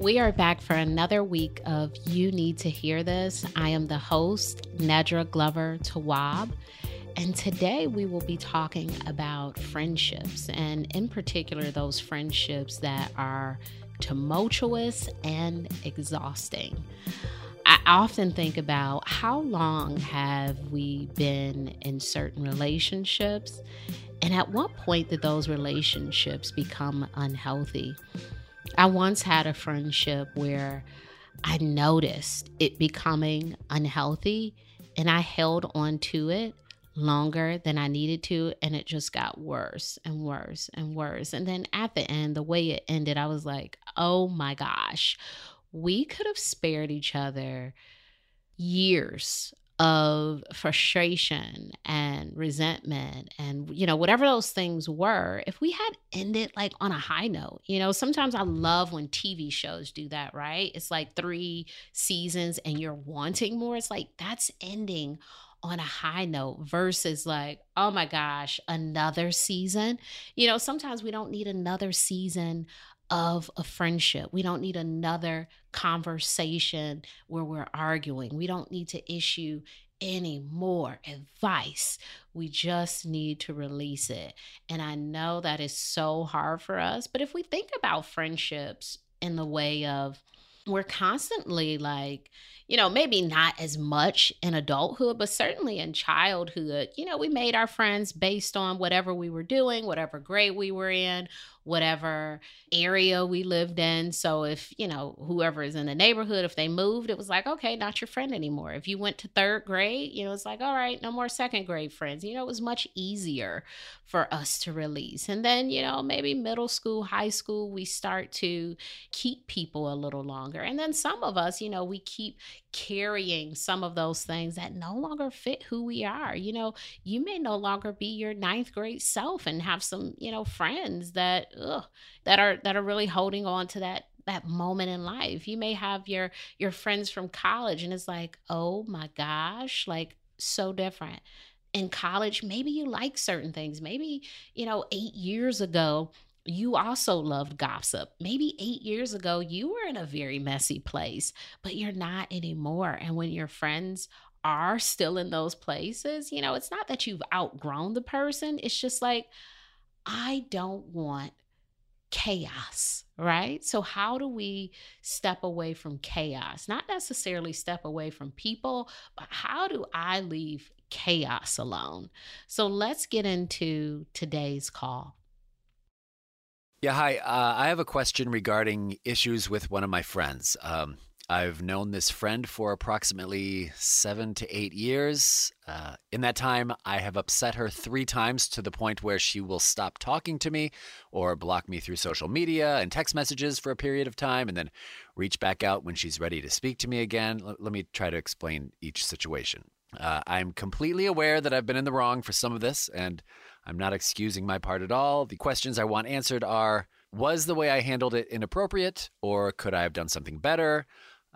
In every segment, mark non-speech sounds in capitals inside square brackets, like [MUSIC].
We are back for another week of You Need to Hear This. I am the host, Nedra Glover Tawwab. And today we will be talking about friendships, and in particular, those friendships that are tumultuous and exhausting. I often think about how long have we been in certain relationships, and at what point did those relationships become unhealthy? I once had a friendship where I noticed it becoming unhealthy and I held on to it longer than I needed to and it just got worse and worse and worse. And then at the end, the way it ended, I was like, "Oh my gosh. We could have spared each other years of frustration and resentment and you know whatever those things were if we had ended like on a high note you know sometimes i love when tv shows do that right? It's like three seasons and you're wanting more. It's like that's ending on a high note versus like oh my gosh another season. You know sometimes we don't need another season of a friendship. We don't need another conversation where we're arguing. We don't need to issue any more advice. We just need to release it. And I know that is so hard for us. But if we think about friendships in the way of we're constantly like, you know, maybe not as much in adulthood, but certainly in childhood, you know, we made our friends based on whatever we were doing, whatever grade we were in, whatever area we lived in. So if, you know, whoever is in the neighborhood, if they moved, it was like, okay, not your friend anymore. If you went to third grade, you know, it's like, all right, no more second grade friends. You know, it was much easier for us to release. And then, you know, maybe middle school, high school, we start to keep people a little longer. And then some of us, you know, we keep carrying some of those things that no longer fit who we are. You know, you may no longer be your ninth grade self and have some, you know, friends that ugh, that are that are really holding on to that that moment in life. You may have your your friends from college and it's like, "Oh my gosh, like so different." In college, maybe you like certain things. Maybe, you know, 8 years ago, you also loved gossip. Maybe eight years ago, you were in a very messy place, but you're not anymore. And when your friends are still in those places, you know, it's not that you've outgrown the person, it's just like, I don't want chaos, right? So, how do we step away from chaos? Not necessarily step away from people, but how do I leave chaos alone? So, let's get into today's call. Yeah, hi. Uh, I have a question regarding issues with one of my friends. Um, I've known this friend for approximately seven to eight years. Uh, in that time, I have upset her three times to the point where she will stop talking to me or block me through social media and text messages for a period of time and then reach back out when she's ready to speak to me again. L- let me try to explain each situation. Uh, I'm completely aware that I've been in the wrong for some of this, and I'm not excusing my part at all. The questions I want answered are Was the way I handled it inappropriate, or could I have done something better?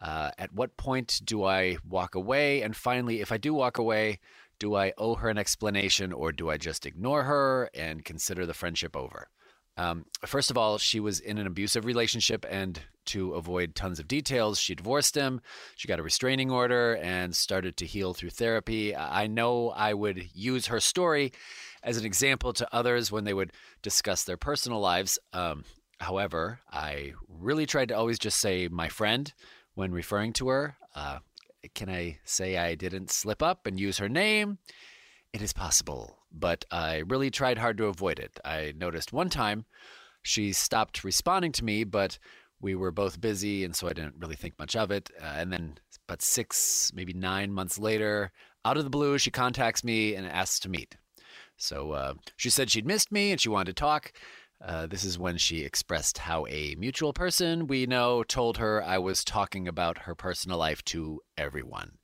Uh, at what point do I walk away? And finally, if I do walk away, do I owe her an explanation or do I just ignore her and consider the friendship over? Um, first of all, she was in an abusive relationship, and to avoid tons of details, she divorced him. She got a restraining order and started to heal through therapy. I know I would use her story as an example to others when they would discuss their personal lives. Um, however, I really tried to always just say my friend when referring to her. Uh, can I say I didn't slip up and use her name? It is possible, but I really tried hard to avoid it. I noticed one time she stopped responding to me, but we were both busy, and so I didn't really think much of it. Uh, and then, about six, maybe nine months later, out of the blue, she contacts me and asks to meet. So uh, she said she'd missed me and she wanted to talk. Uh, this is when she expressed how a mutual person we know told her I was talking about her personal life to everyone.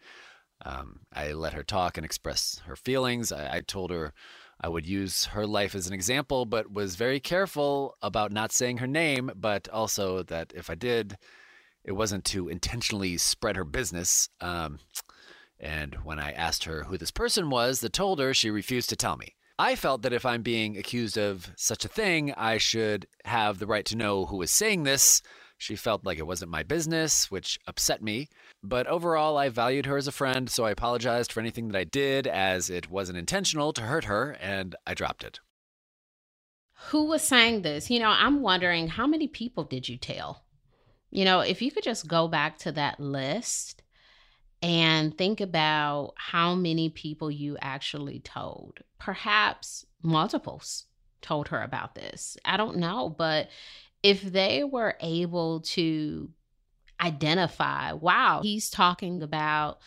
Um, I let her talk and express her feelings. I, I told her I would use her life as an example, but was very careful about not saying her name, but also that if I did, it wasn't to intentionally spread her business. Um, and when I asked her who this person was that told her, she refused to tell me. I felt that if I'm being accused of such a thing, I should have the right to know who was saying this. She felt like it wasn't my business, which upset me. But overall, I valued her as a friend, so I apologized for anything that I did, as it wasn't intentional to hurt her, and I dropped it. Who was saying this? You know, I'm wondering how many people did you tell? You know, if you could just go back to that list and think about how many people you actually told. Perhaps multiples told her about this. I don't know, but if they were able to identify, wow, he's talking about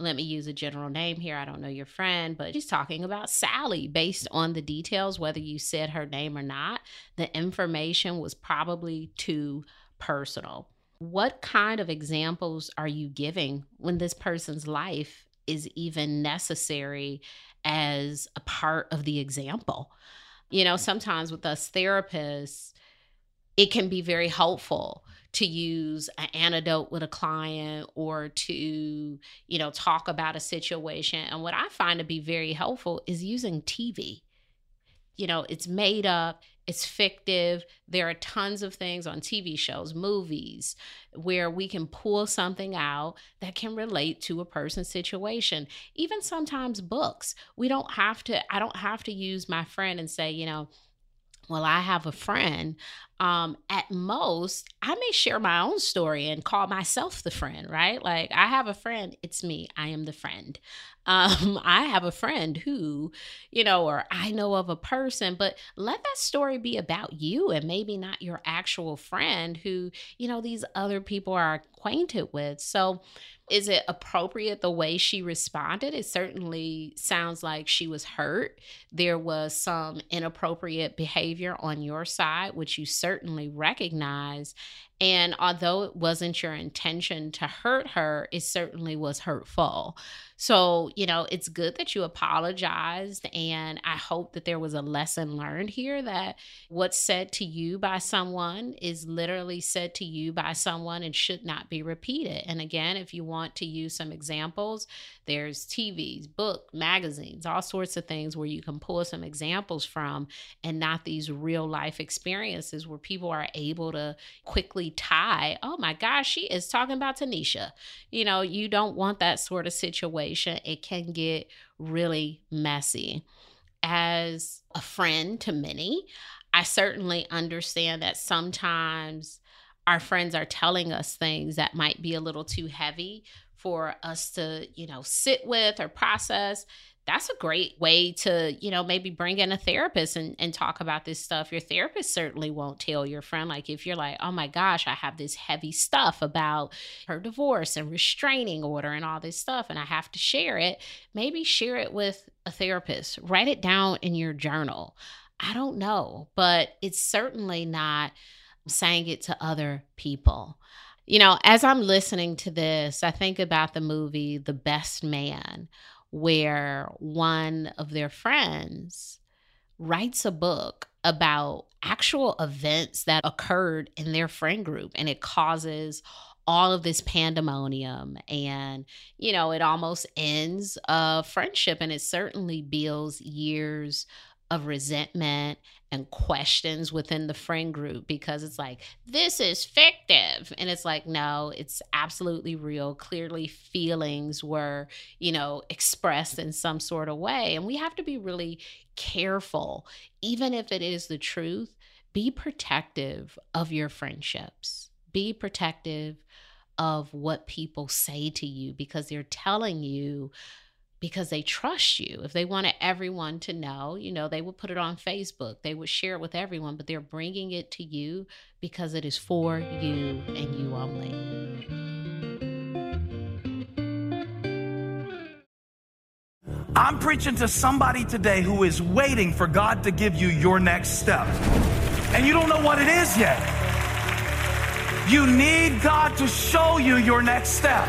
let me use a general name here. I don't know your friend, but she's talking about Sally based on the details, whether you said her name or not. The information was probably too personal what kind of examples are you giving when this person's life is even necessary as a part of the example? You know, sometimes with us therapists, it can be very helpful to use an antidote with a client or to you know talk about a situation and what i find to be very helpful is using tv you know it's made up it's fictive. There are tons of things on TV shows, movies, where we can pull something out that can relate to a person's situation. Even sometimes books. We don't have to, I don't have to use my friend and say, you know, well, I have a friend. Um, at most, I may share my own story and call myself the friend, right? Like, I have a friend, it's me, I am the friend. [LAUGHS] Um, I have a friend who, you know, or I know of a person, but let that story be about you and maybe not your actual friend who, you know, these other people are acquainted with. So, is it appropriate the way she responded? It certainly sounds like she was hurt. There was some inappropriate behavior on your side, which you certainly recognize. And although it wasn't your intention to hurt her, it certainly was hurtful. So, you know, it's good that you apologized. And I hope that there was a lesson learned here that what's said to you by someone is literally said to you by someone and should not be repeated. And again, if you want to use some examples, there's TVs, book, magazines, all sorts of things where you can pull some examples from and not these real life experiences where people are able to quickly tie, oh my gosh, she is talking about Tanisha. You know, you don't want that sort of situation it can get really messy. As a friend to many, I certainly understand that sometimes our friends are telling us things that might be a little too heavy for us to, you know, sit with or process that's a great way to, you know, maybe bring in a therapist and, and talk about this stuff. Your therapist certainly won't tell your friend, like, if you're like, oh my gosh, I have this heavy stuff about her divorce and restraining order and all this stuff, and I have to share it, maybe share it with a therapist. Write it down in your journal. I don't know, but it's certainly not saying it to other people. You know, as I'm listening to this, I think about the movie The Best Man where one of their friends writes a book about actual events that occurred in their friend group and it causes all of this pandemonium and you know it almost ends a friendship and it certainly builds years of resentment and questions within the friend group because it's like this is fictive. And it's like no it's absolutely real. Clearly feelings were you know expressed in some sort of way. And we have to be really careful even if it is the truth be protective of your friendships. Be protective of what people say to you because they're telling you because they trust you. If they wanted everyone to know, you know, they would put it on Facebook, they would share it with everyone, but they're bringing it to you because it is for you and you only. I'm preaching to somebody today who is waiting for God to give you your next step. And you don't know what it is yet. You need God to show you your next step.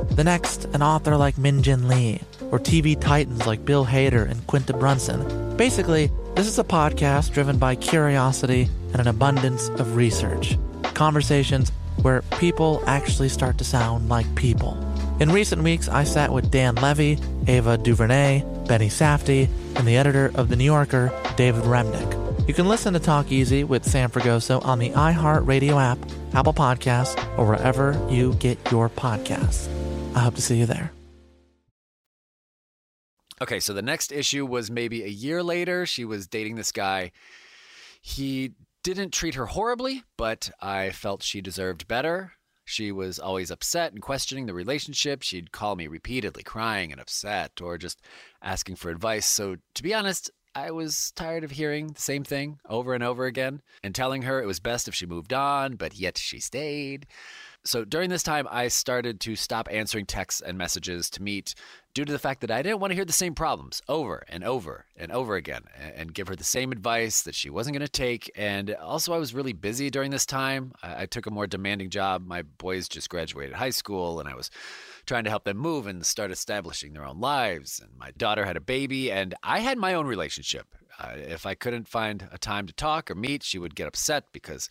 the next an author like Min Jin Lee, or TV titans like Bill Hader and Quinta Brunson. Basically, this is a podcast driven by curiosity and an abundance of research. Conversations where people actually start to sound like people. In recent weeks, I sat with Dan Levy, Ava DuVernay, Benny Safdie, and the editor of The New Yorker, David Remnick. You can listen to Talk Easy with Sam Fragoso on the iHeartRadio app, Apple Podcasts, or wherever you get your podcasts. I hope to see you there. Okay, so the next issue was maybe a year later. She was dating this guy. He didn't treat her horribly, but I felt she deserved better. She was always upset and questioning the relationship. She'd call me repeatedly, crying and upset, or just asking for advice. So, to be honest, I was tired of hearing the same thing over and over again and telling her it was best if she moved on, but yet she stayed. So during this time, I started to stop answering texts and messages to meet due to the fact that I didn't want to hear the same problems over and over and over again and give her the same advice that she wasn't going to take. And also, I was really busy during this time. I took a more demanding job. My boys just graduated high school, and I was trying to help them move and start establishing their own lives. And my daughter had a baby, and I had my own relationship. Uh, if I couldn't find a time to talk or meet, she would get upset because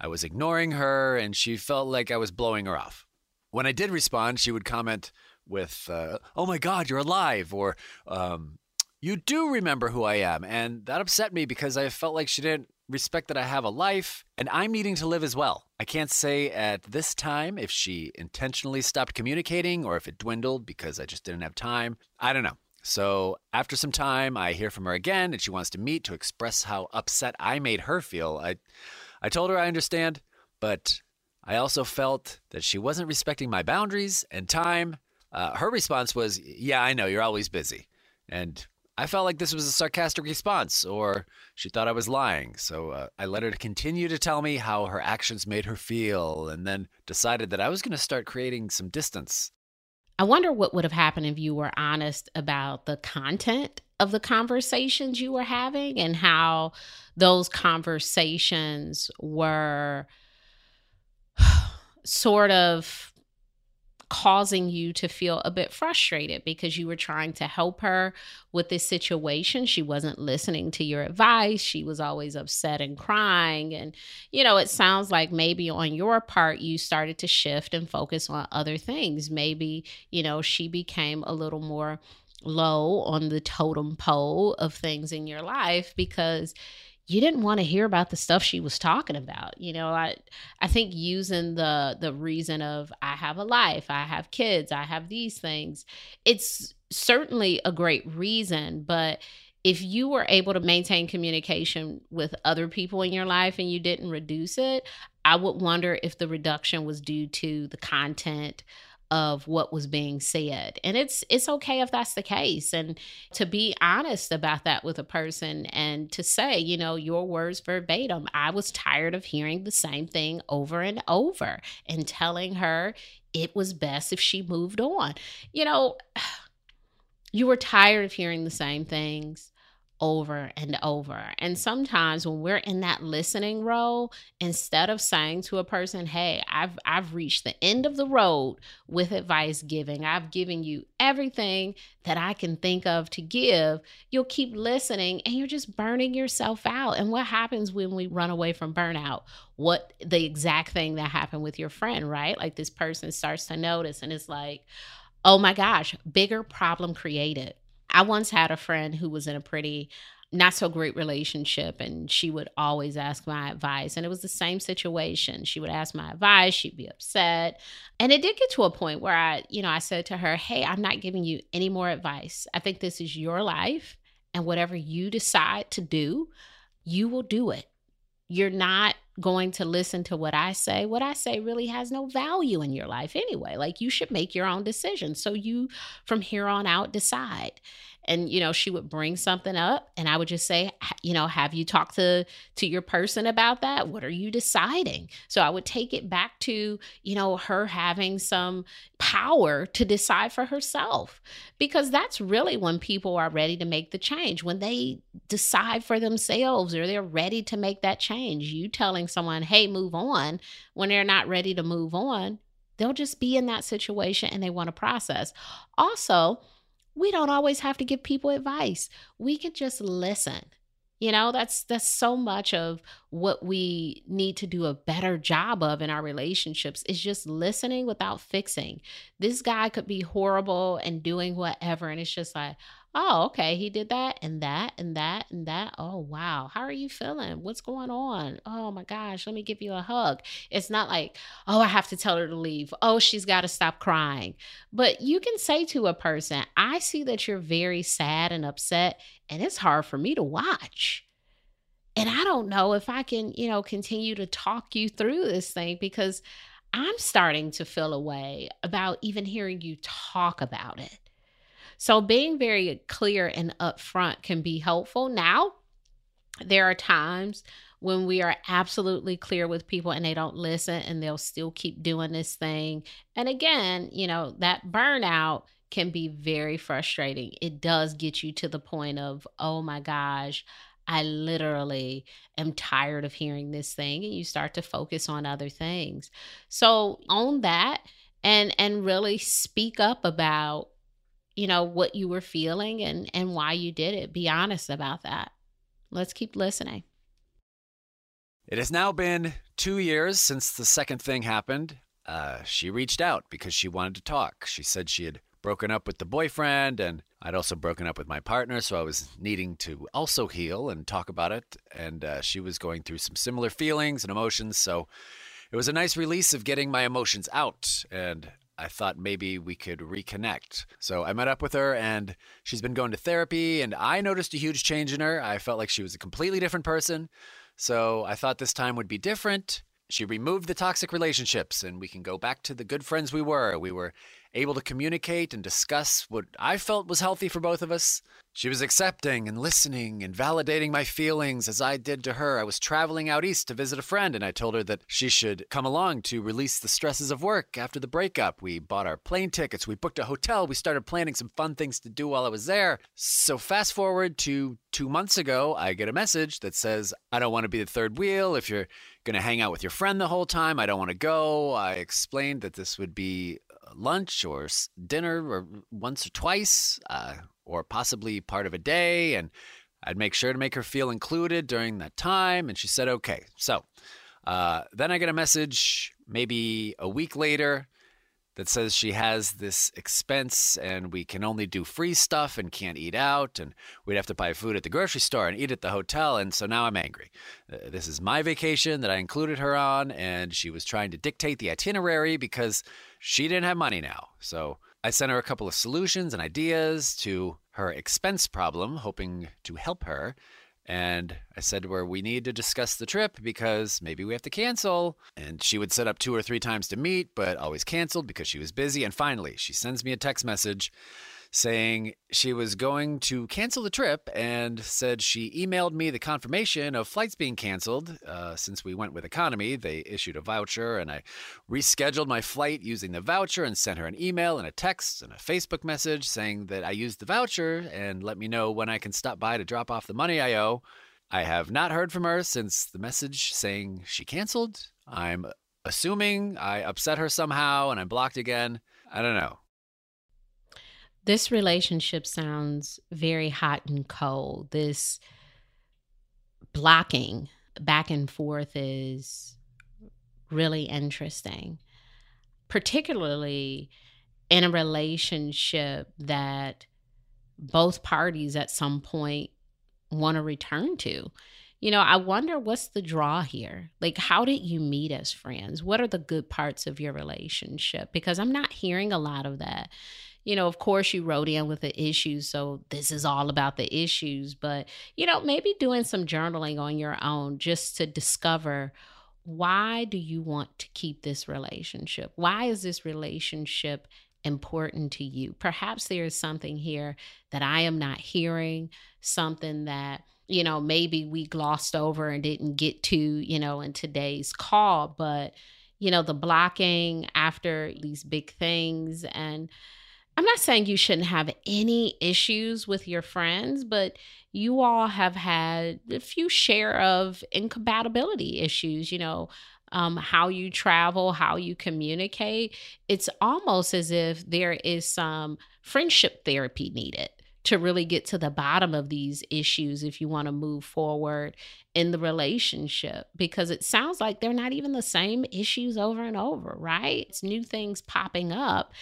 I was ignoring her and she felt like I was blowing her off. When I did respond, she would comment with, uh, Oh my God, you're alive, or um, You do remember who I am. And that upset me because I felt like she didn't respect that I have a life and I'm needing to live as well. I can't say at this time if she intentionally stopped communicating or if it dwindled because I just didn't have time. I don't know. So, after some time, I hear from her again and she wants to meet to express how upset I made her feel. I I told her I understand, but I also felt that she wasn't respecting my boundaries and time. Uh, her response was, Yeah, I know, you're always busy. And I felt like this was a sarcastic response, or she thought I was lying. So uh, I let her continue to tell me how her actions made her feel, and then decided that I was going to start creating some distance. I wonder what would have happened if you were honest about the content of the conversations you were having and how those conversations were [SIGHS] sort of causing you to feel a bit frustrated because you were trying to help her with this situation. She wasn't listening to your advice. She was always upset and crying. And, you know, it sounds like maybe on your part, you started to shift and focus on other things. Maybe, you know, she became a little more low on the totem pole of things in your life because you didn't want to hear about the stuff she was talking about you know i i think using the the reason of i have a life i have kids i have these things it's certainly a great reason but if you were able to maintain communication with other people in your life and you didn't reduce it i would wonder if the reduction was due to the content of what was being said. And it's it's okay if that's the case. And to be honest about that with a person and to say you know your words verbatim i was tired of hearing the same thing over and over and telling her it was best if she moved on. You know [SIGHS] you were tired of hearing the same things over and over. And sometimes when we're in that listening role, instead of saying to a person, "Hey, I've I've reached the end of the road with advice giving. I've given you everything that I can think of to give." You'll keep listening and you're just burning yourself out. And what happens when we run away from burnout? What the exact thing that happened with your friend, right? Like this person starts to notice and it's like, "Oh my gosh, bigger problem created." I once had a friend who was in a pretty not so great relationship and she would always ask my advice and it was the same situation she would ask my advice she'd be upset and it did get to a point where i you know i said to her hey i'm not giving you any more advice i think this is your life and whatever you decide to do you will do it you're not going to listen to what I say, what I say really has no value in your life anyway. Like you should make your own decisions. So you from here on out decide and you know she would bring something up and i would just say you know have you talked to to your person about that? What are you deciding? So i would take it back to you know her having some power to decide for herself because that's really when people are ready to make the change when they decide for themselves or they're ready to make that change. You telling someone hey move on when they're not ready to move on they'll just be in that situation and they want to process. Also we don't always have to give people advice. We can just listen. You know, that's that's so much of what we need to do a better job of in our relationships is just listening without fixing. This guy could be horrible and doing whatever and it's just like, oh, okay, he did that and that and that and that. Oh, wow. How are you feeling? What's going on? Oh my gosh, let me give you a hug. It's not like, oh, I have to tell her to leave. Oh, she's got to stop crying. But you can say to a person, I see that you're very sad and upset, and it's hard for me to watch. And I don't know if I can, you know, continue to talk you through this thing because I'm starting to feel a way about even hearing you talk about it. So being very clear and upfront can be helpful. Now, there are times when we are absolutely clear with people and they don't listen and they'll still keep doing this thing. And again, you know, that burnout can be very frustrating. It does get you to the point of, oh my gosh, I literally am tired of hearing this thing and you start to focus on other things. So own that and and really speak up about you know what you were feeling and and why you did it. Be honest about that. Let's keep listening. It has now been two years since the second thing happened. Uh, she reached out because she wanted to talk. She said she had broken up with the boyfriend and i'd also broken up with my partner so i was needing to also heal and talk about it. And uh, she was going through some similar feelings and emotions so it was a nice release of getting my emotions out. And I thought maybe we could reconnect. So I met up with her and she's been going to therapy and I noticed a huge change in her. I felt like she was a completely different person. So I thought this time would be different. She removed the toxic relationships and we can go back to the good friends we were. We were able to communicate and discuss what I felt was healthy for both of us. She was accepting and listening and validating my feelings as I did to her. I was traveling out east to visit a friend, and I told her that she should come along to release the stresses of work after the breakup. We bought our plane tickets, we booked a hotel, we started planning some fun things to do while I was there. So, fast forward to two months ago, I get a message that says, I don't want to be the third wheel. If you're going to hang out with your friend the whole time, I don't want to go. I explained that this would be lunch or dinner or once or twice. Uh, or possibly part of a day. And I'd make sure to make her feel included during that time. And she said, okay. So uh, then I get a message maybe a week later that says she has this expense and we can only do free stuff and can't eat out and we'd have to buy food at the grocery store and eat at the hotel and so now I'm angry. Uh, this is my vacation that I included her on and she was trying to dictate the itinerary because she didn't have money now. So I sent her a couple of solutions and ideas to her expense problem, hoping to help her. And I said to her, We need to discuss the trip because maybe we have to cancel. And she would set up two or three times to meet, but always canceled because she was busy. And finally, she sends me a text message saying she was going to cancel the trip and said she emailed me the confirmation of flights being canceled. Uh, since we went with economy, they issued a voucher and I rescheduled my flight using the voucher and sent her an email and a text and a Facebook message saying that I used the voucher and let me know when I can stop by to drop off the money I owe. I have not heard from her since the message saying she canceled. I'm assuming I upset her somehow and I'm blocked again. I don't know. This relationship sounds very hot and cold. This blocking back and forth is really interesting, particularly in a relationship that both parties at some point want to return to. You know, I wonder what's the draw here? Like, how did you meet as friends? What are the good parts of your relationship? Because I'm not hearing a lot of that you know, of course you wrote in with the issues, so this is all about the issues, but you know, maybe doing some journaling on your own just to discover why do you want to keep this relationship? Why is this relationship important to you? Perhaps there is something here that I am not hearing, something that you know, maybe we glossed over and didn't get to, you know, in today's call, but you know, the blocking after these big things and I'm not saying you shouldn't have any issues with your friends, but you all have had a few share of incompatibility issues, you know, um, how you travel, how you communicate. It's almost as if there is some friendship therapy needed to really get to the bottom of these issues if you want to move forward in the relationship because it sounds like they're not even the same issues over and over, right? It's new things popping up.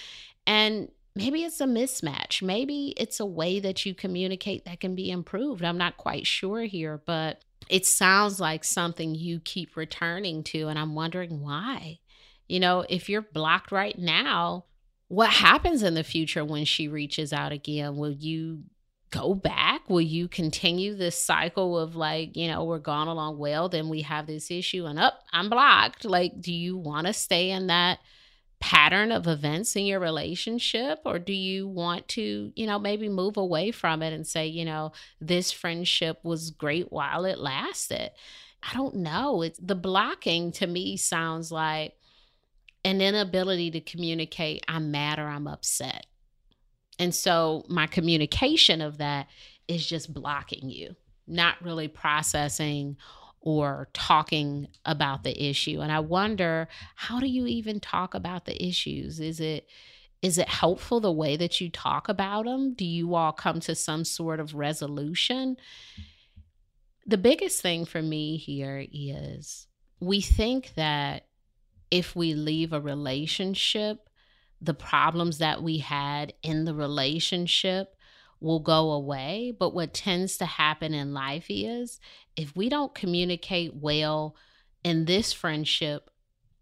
And maybe it's a mismatch. Maybe it's a way that you communicate that can be improved. I'm not quite sure here, but it sounds like something you keep returning to. And I'm wondering why. You know, if you're blocked right now, what happens in the future when she reaches out again? Will you go back? Will you continue this cycle of like, you know, we're gone along well, then we have this issue and up, oh, I'm blocked. Like, do you want to stay in that? Pattern of events in your relationship or do you want to you know maybe move away from it and say you know this friendship was great while it lasted. I don't know. It's the blocking to me sounds like an inability to communicate i'm mad or i'm upset. And so my communication of that is just blocking you not really processing or talking about the issue. And I wonder, how do you even talk about the issues? Is it is it helpful the way that you talk about them? Do you all come to some sort of resolution? The biggest thing for me here is we think that if we leave a relationship, the problems that we had in the relationship will go away. But what tends to happen in life is if we don't communicate well in this friendship,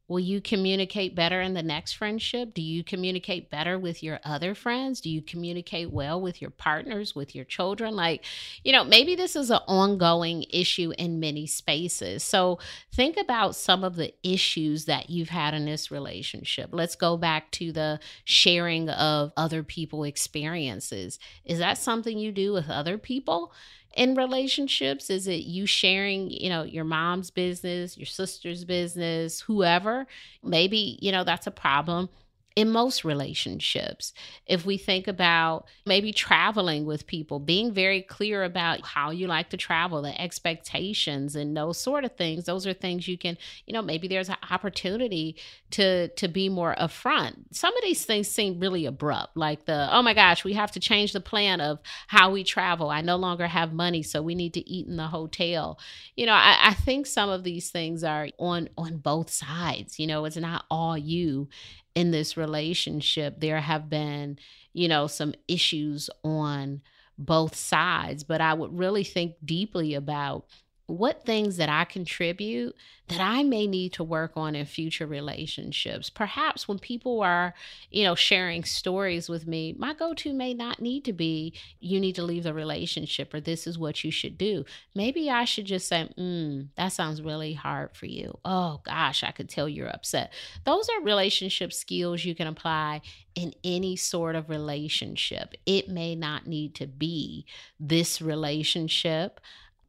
Will you communicate better in the next friendship? Do you communicate better with your other friends? Do you communicate well with your partners, with your children? Like, you know, maybe this is an ongoing issue in many spaces. So think about some of the issues that you've had in this relationship. Let's go back to the sharing of other people experiences. Is that something you do with other people? In relationships? Is it you sharing, you know, your mom's business, your sister's business, whoever? Maybe, you know, that's a problem in most relationships. If we think about maybe traveling with people, being very clear about how you like to travel, the expectations and those sort of things, those are things you can, you know, maybe there's an opportunity to to be more upfront. Some of these things seem really abrupt, like the, oh my gosh, we have to change the plan of how we travel. I no longer have money, so we need to eat in the hotel. You know, I, I think some of these things are on on both sides. You know, it's not all you in this relationship, there have been, you know, some issues on both sides. But I would really think deeply about what things that I contribute that I may need to work on in future relationships. Perhaps when people are, you know, sharing stories with me, my go-to may not need to be you need to leave the relationship or this is what you should do. Maybe I should just say, mm, that sounds really hard for you. Oh gosh, I could tell you're upset. Those are relationship skills you can apply in any sort of relationship. It may not need to be this relationship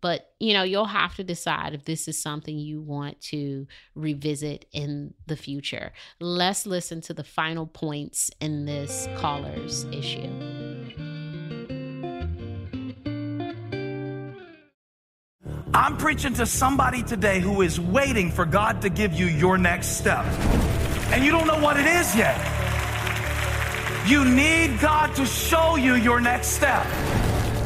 but you know you'll have to decide if this is something you want to revisit in the future. Let's listen to the final points in this caller's issue. I'm preaching to somebody today who is waiting for god to give you your next step. And you don't know what it is yet. You need god to show you your next step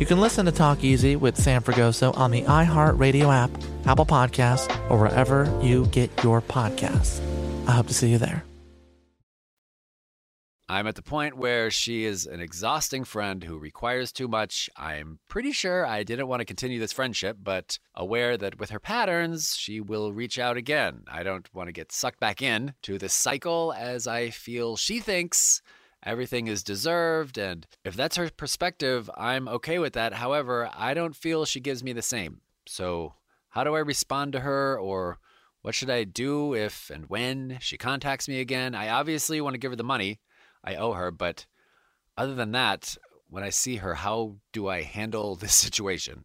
You can listen to Talk Easy with Sam Fragoso on the iHeartRadio app, Apple Podcasts, or wherever you get your podcasts. I hope to see you there. I'm at the point where she is an exhausting friend who requires too much. I'm pretty sure I didn't want to continue this friendship, but aware that with her patterns, she will reach out again. I don't want to get sucked back in to this cycle as I feel she thinks everything is deserved. And if that's her perspective, I'm okay with that. However, I don't feel she gives me the same. So, how do I respond to her or what should I do if and when she contacts me again? I obviously want to give her the money I owe her, but other than that, when I see her, how do I handle this [LAUGHS] situation?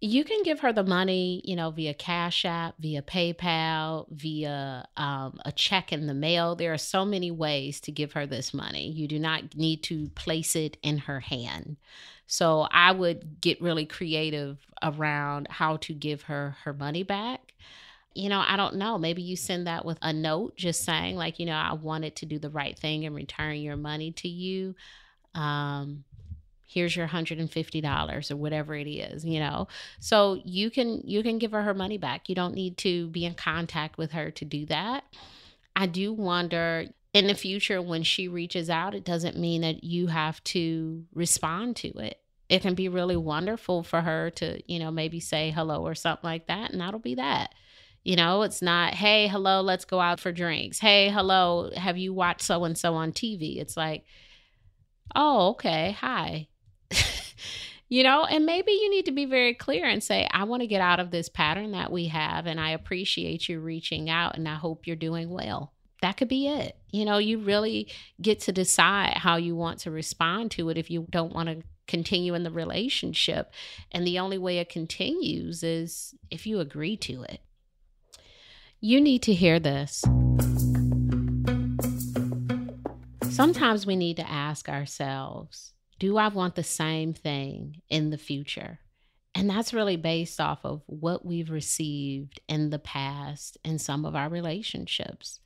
You can give her the money, you know, via Cash App, via PayPal, via um, a check in the mail. There are so many ways to give her this money. You do not need to place it in her hand. So I would get really creative around how to give her her money back. You know, I don't know. Maybe you send that with a note just saying, like, you know, I wanted to do the right thing and return your money to you. Um, here's your $150 or whatever it is you know? So you can you can give her her money back. You don't need to be in contact with her to do that. I do wonder in the future when she reaches out it doesn't mean that you have to respond to it. It can be really wonderful for her to you know maybe say hello or something like that and that'll be that. You know, it's not, hey, hello, let's go out for drinks. Hey, hello, have you watched so and so on TV? It's like, oh, okay, hi you know, and maybe you need to be very clear and say, I want to get out of this pattern that we have, and I appreciate you reaching out, and I hope you're doing well. That could be it. You know, you really get to decide how you want to respond to it if you don't want to continue in the relationship. And the only way it continues is if you agree to it. You need to hear this. Sometimes we need to ask ourselves do I want the same thing in the future? And that's really based off of what we've received in the past in some of our relationships.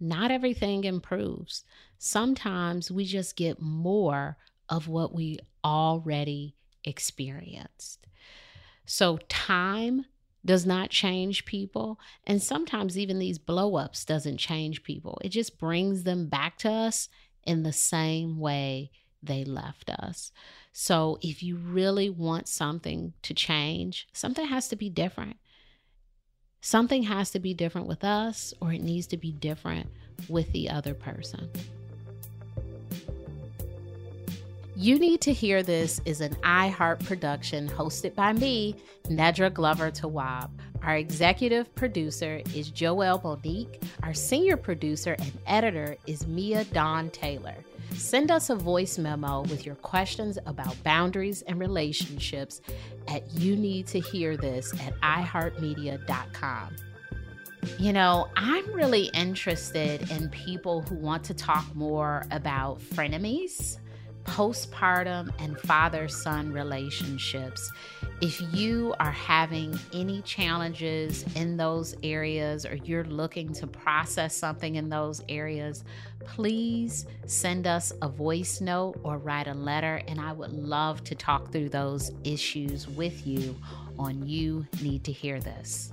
Not everything improves. Sometimes we just get more of what we already experienced. So time does not change people and sometimes even these blowups doesn't change people. It just brings them back to us in the same way they left us. So if you really want something to change, something has to be different. Something has to be different with us, or it needs to be different with the other person. You Need to Hear This is an iHeart production hosted by me, Nedra Glover Tawwab. Our executive producer is Joelle Monique. Our senior producer and editor is Mia Dawn Taylor. Send us a voice memo with your questions about boundaries and relationships at you need to hear this at iheartmedia.com. You know, I'm really interested in people who want to talk more about frenemies, postpartum, and father son relationships. If you are having any challenges in those areas or you're looking to process something in those areas, please send us a voice note or write a letter. And I would love to talk through those issues with you on You Need to Hear This.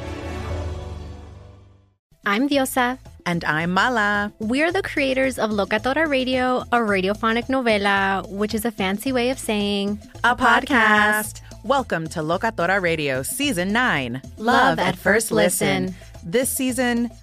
I'm Diosa. And I'm Mala. We're the creators of Locatora Radio, a radiophonic novela, which is a fancy way of saying a, podcast. Welcome to Locatora Radio Season 9 Love, love at First listen. listen. This season,